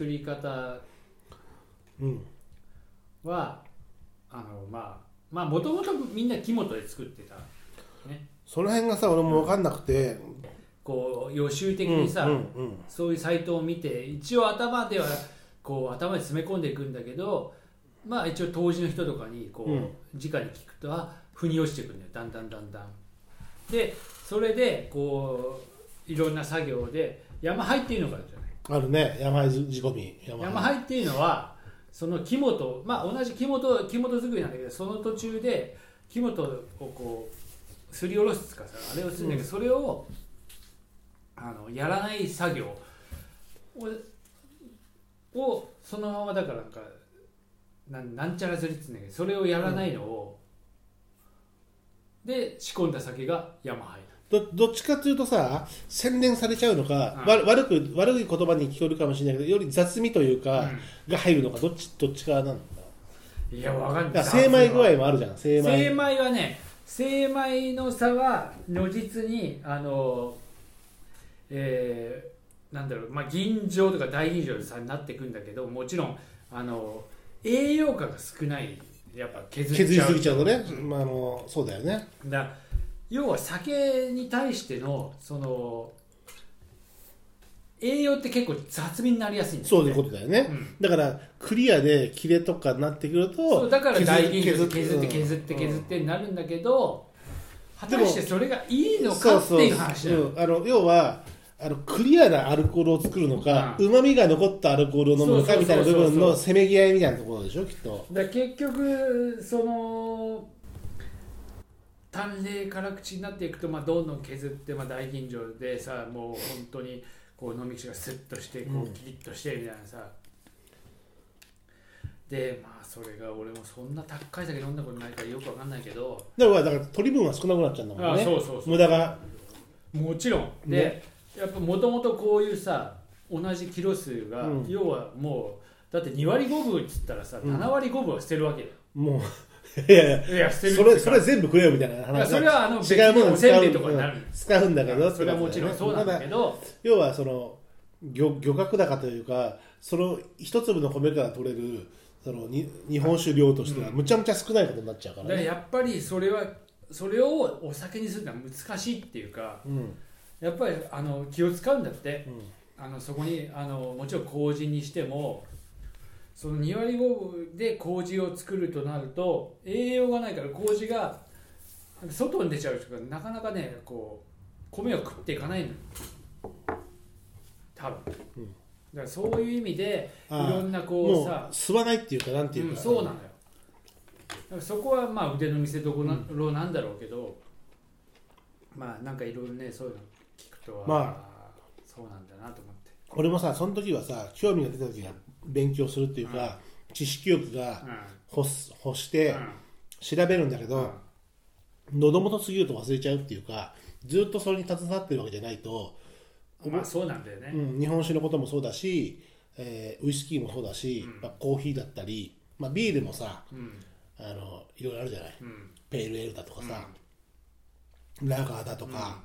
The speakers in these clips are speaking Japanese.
作り方うん。はあのまあまあもともとみんな木本で作ってたその辺がさ俺も分かんなくて。こう予習的にさ、うんうんそういうサイトを見て一応頭ではこう頭に詰め込んでいくんだけどまあ一応当時の人とかにこう、うん。直に聞くとあ腑に落ちてくるんだよ。だんだんだんだん。でそれでこういろんな作業で山灰っていうのがあるじゃないあるね。山入仕込み。山っていうのはその木本まあ同じ木本木本作りなんだけどその途中で木本をこうすりおろすかさあれをするんだけど、それをあのやらない作業。ををそのままだからなんかなんなんちゃらずりっつうんだけどそれをやらないのを、で仕込んだ酒が山灰どどっちかというとさ洗練されちゃうのか、うん。わ悪く悪い言葉に聞こえるかもしれないけどより雑味というか、が入るのかどっちどっちかなのかいやわかんだないから精米具合もあるじゃん精米。精米はね精米の差は如実にあのえーなんだろうまあ銀醸とか大吟醸の差になっていくんだけどもちろんあの栄養価が少ない。やっぱ削っちゃう。削りすぎちゃうとね、まあ、あのそうだよね。だ要は酒に対してのその栄養って結構雑味になりやすいんですそういうことだよね、うん。だからクリアで切れとかになってくるとそうだから大吟醸削削って削って削ってになるんだけど果たしてそれがいいのかっていう話だよ。うん。あの要はあのクリアなアルコールを作るのかうまみが残ったアルコールを飲むのかみたいな部分のせめぎ合いみたいなところでしょきっと。だ結局その淡麗辛口になっていくと、まあ、どんどん削って、まあ、大吟醸でさもう本当にこう飲み口がスッとしてこうん。うキリッとしてみたいなさ、でまあそれが俺もそんな高い酒飲んだことないからよくわかんないけど、だからだから取り分が少なくなっちゃうんだもんね。そうそうそう。無駄が。もちろん。で、ねやっぱもともとこういうさ同じキロ数が、うん。要はもうだって2割5分っつったらさ、うん。7割5分は捨てるわけだよ。もういやいや捨てるそれそれ全部くれよみたいな話それはあの別違うものにおせんべいとかになる。うん使うんだけどそれはもちろんそうなんだけど。ど要はその漁漁獲高というかその一粒の米から取れるそのに日本酒量としてはうん。むちゃむちゃ少ないことになっちゃうかだからやっぱりそれはそれをお酒にするのは難しいっていうかうん。やっぱりあの気を使うんだって。うん。あのそこにあのもちろん麹にしてもその2割5分で麹を作るとなると栄養がないから麹が外に出ちゃう人がなかなかねこう米を食っていかないのよ。多分、うん。だからそういう意味でいあ。あろんなこうさ吸わないっていうかなんていううん、か、そうなのよ。だからそこはまあ腕の見せ所なろなんだろうけど、まあなんかいろいろねそういうの聞くとまそうなんだなと思って、俺もさその時はさ興味が出た時は勉強するっていうか、知識欲が欲す欲して調べるんだけうん。ど、喉元すぎると忘れちゃうっていうかずっとそれに携わってるわけじゃないと、うんまあそうなんだよね、うん、日本酒のこともそうだし、えーウイスキーもそうだし、うん。まあ、コーヒーだったり、まあ、ビールもさうん。あのいろいろあるじゃない。うん。ペールエールだとかさ、ラガーだとか、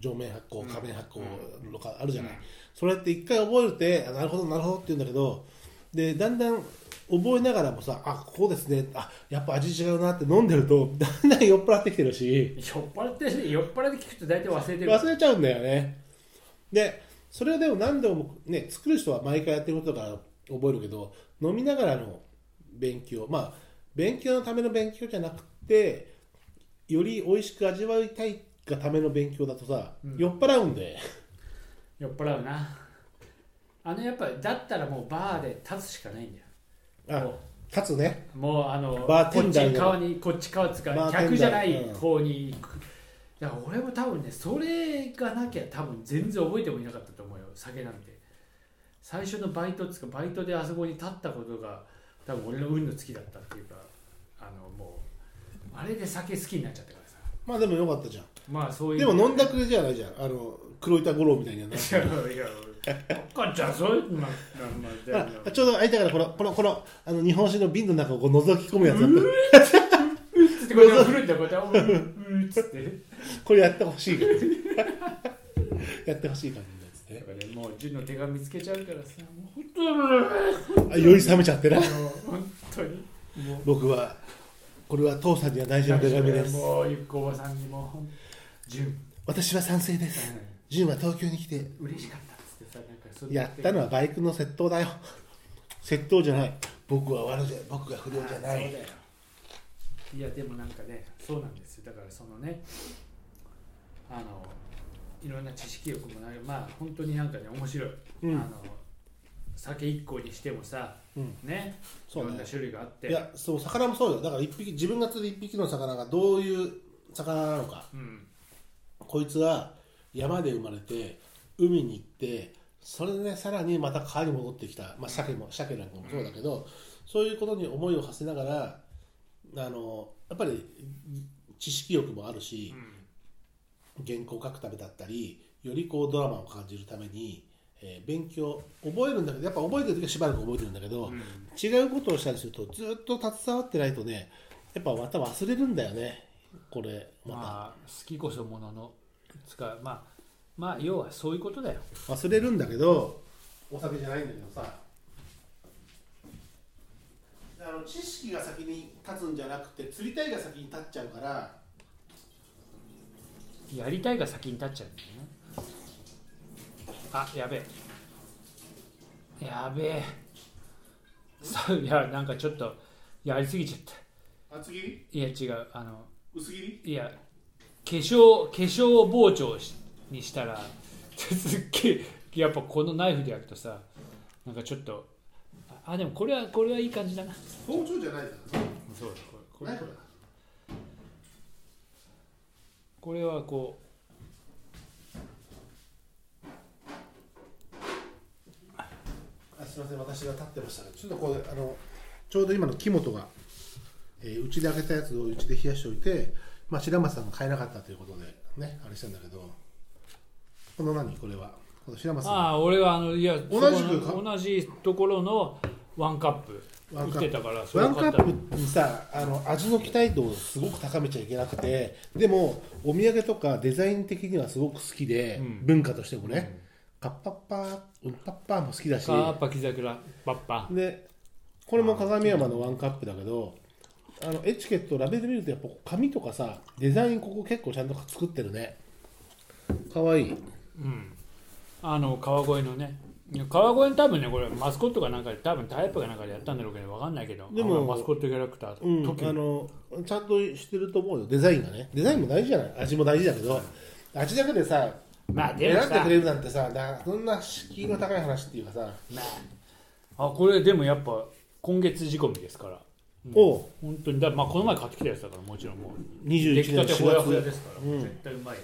上面発酵うん。下面発酵とかあるじゃない、うん。それって一回覚えるってあなるほどなるほどって言うんだけどでだんだん覚えながらもさあこうですねあやっぱ味違うなって飲んでるとだんだん酔っ払ってきてるし酔っ払ってる酔っ払って聞くと大体忘れてる。忘れちゃうんだよね。でそれをでも何度もね作る人は毎回やってることだから覚えるけど飲みながらの勉強まあ勉強のための勉強じゃなくてより美味しく味わいたいがための勉強だとさ、うん。酔っ払うんで酔っ払うな。あのやっぱだったらもうバーで立つしかないんだよ。あつね。うもうあのバーテこっちンダーの側にこっち側つかバーテンダー。客じゃないうん方に行く、だから俺も多分ねそれがなきゃ多分全然覚えてもいなかったと思うよ。酒なんて。最初のバイトっつうかバイトであそこに立ったことが多分俺の運の尽きだったっていうかあのもうあれで酒好きになっちゃったからさ。まあでもよかったじゃんまあそういう。でも飲んだくれじゃないじゃん。あの黒板五郎みたいにはないやいや赤ちゃんそういうのちょうど空いたからこのこのこのあの日本酒の瓶の中をこう覗き込むやつだった。つってこうやって振るんだよこうやってつって。これやってほしいやってほしい感じからねもう純の手紙見つけちゃうからさもう本あ酔い冷めちゃってな。本当に。僕はこれは父さんには大事な手紙です。もうゆっこおばさんにもほん純。私は賛成です。純は東京に来て。嬉しかったっつってさなんかそれやったのはバイクの窃盗だよ。窃盗じゃない。僕は悪じゃ僕が不良じゃない。いやでもなんかねそうなんですよ。だからそのねあのいろんな知識欲もない。まあ本当になんかね面白い、うん。あの酒1個にしてもさうん。ねそうね。いろんな種類があって。いやそう魚もそうよ。だから一匹自分が釣る一匹の魚がどういう魚なのか。うんこいつは山で生まれて海に行ってそれでねさらにまた川に戻ってきた、まあ、鮭も鮭なんかもそうだけど、そういうことに思いを馳せながらあのやっぱり知識欲もあるし、原稿を書くためだったりよりこうドラマを感じるために、えー勉強覚えるんだけどやっぱ覚えてる時はしばらく覚えてるんだけど、うん。違うことをしたりするとずっと携わってないとねやっぱまた忘れるんだよね。これまた。まあ好きこそものの使うまあまあ要はそういうことだよ。忘れるんだけどお酒じゃないんだけどさ。あの知識が先に立つんじゃなくて釣りたいが先に立っちゃうから。やりたいが先に立っちゃうんだよね。あやべえ。やべえ。そういやなんかちょっとやりすぎちゃった。厚切り？いや違うあの薄切り？いや化粧化粧包丁しにしたら すっげえやっぱこのナイフで焼くとさなんかちょっとああでもこれはこれはいい感じだな。包丁じゃないだそうだこれこれ。これはこあすみません私が立ってましたね。ちょっとこうあのちょうど今の木本がえーうち、で開けたやつをうちで冷やしておいて、まあ、白松さんが買えなかったということでねあれしたんだけど。この何？これは。この白松さん。ああ俺はあのいや同じく同じところのワンカップワンカップ。売ってたからそれワンカップにさあの味の期待度をすごく高めちゃいけなくてでもお土産とかデザイン的にはすごく好きで、うん。文化としてもね、カッパッパーうんパッパーも好きだし。カーパキザクラパッパ。でこれも鏡山のワンカップだけどあのエチケットラベル見るとやっぱ紙とかさデザインここ結構ちゃんと作ってるね。かわいい。うん。あの川越のね。川越の多分ねこれマスコットかなんかで多分タイプかなんかでやったんだろうけど分かんないけどでもあマスコットキャラクターうん、時あのちゃんとしてると思うよデザインがね。デザインも大事じゃない？味も大事だけど味だけでさまあでもさ。選んでくれるなんてさだそんな敷居の高い話っていうかさ、まあ。あこれでもやっぱ今月仕込みですからおう。本当に。だまあこの前買ってきたやつだからもちろんもう。出21来た年4てほやほや月ですから、うん。絶対うまい。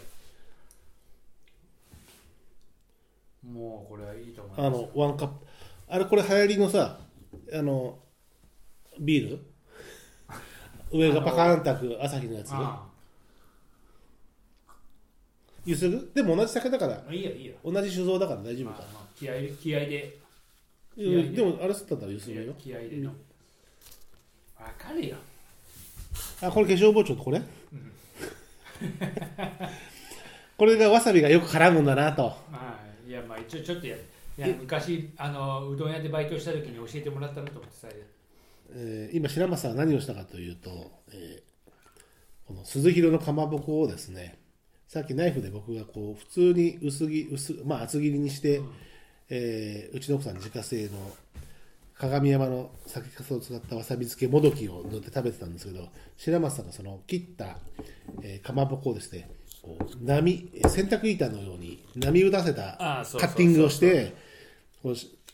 もうこれはいいと思いあます。のワンカップ。あれこれ流行りのさあのビール？上がパカーンと開く朝日のやつ？あゆすぐ？でも同じ酒だから。あいいよいいよ。同じ酒造だから大丈夫か。まあ、まあ、気合い気合いで。で。もあれ吸ったんだらゆすぐよ。気合いでのわかるよ。あこれ化粧包丁とこれ？これがわさびがよく絡むんだなと。まあいやまあ一応ちょっとやいや昔あのうどん屋でバイトした時に教えてもらったなと思ってさえー今白松さんは何をしたかというと、えーこの鈴広のかまぼこをですねさっきナイフで僕がこう普通に薄切薄、まあ、厚切りにして、うえーうちの奥さん自家製の鏡山の酒粕を使ったわさび漬けもどきを塗って食べてたんですけど白松さんがその切った、えーかまぼこをですねこう波えー洗濯板のように波打たせたカッティングをして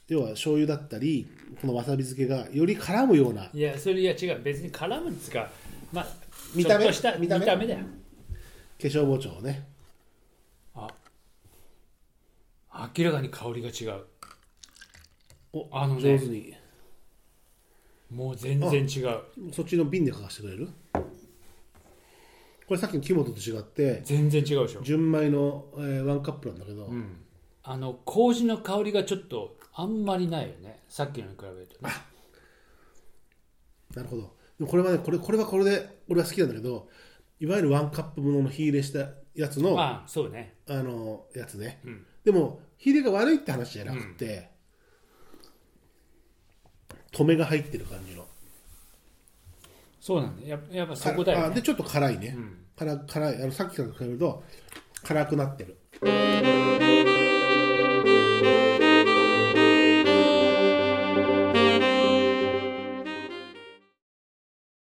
要は醤油だったりこのわさび漬けがより絡むようないやそれいや違う。別に絡むんですかまあ見た目？ちょっとした見見た目だよ。化粧包丁をね。あ明らかに香りが違う。おあのね。上手に。もう全然違う。そっちの瓶で書かせてくれる？これさっきの木本と違って全然違うでしょ、純米の、えーワンカップなんだけど、うん、あの麹の香りがちょっとあんまりないよね。さっきのに比べるとね。なるほど。でもこれはねこれこれはこれで俺は好きなんだけどいわゆるワンカップものの火入れしたやつのあああそうね。のやつね、うん。でも火入れが悪いって話じゃなくて、止めが入ってる感じの。そうなんだ。ややっぱそこだよね。あでちょっと辛いね、うん。辛辛いあのさっきから比べると辛くなってる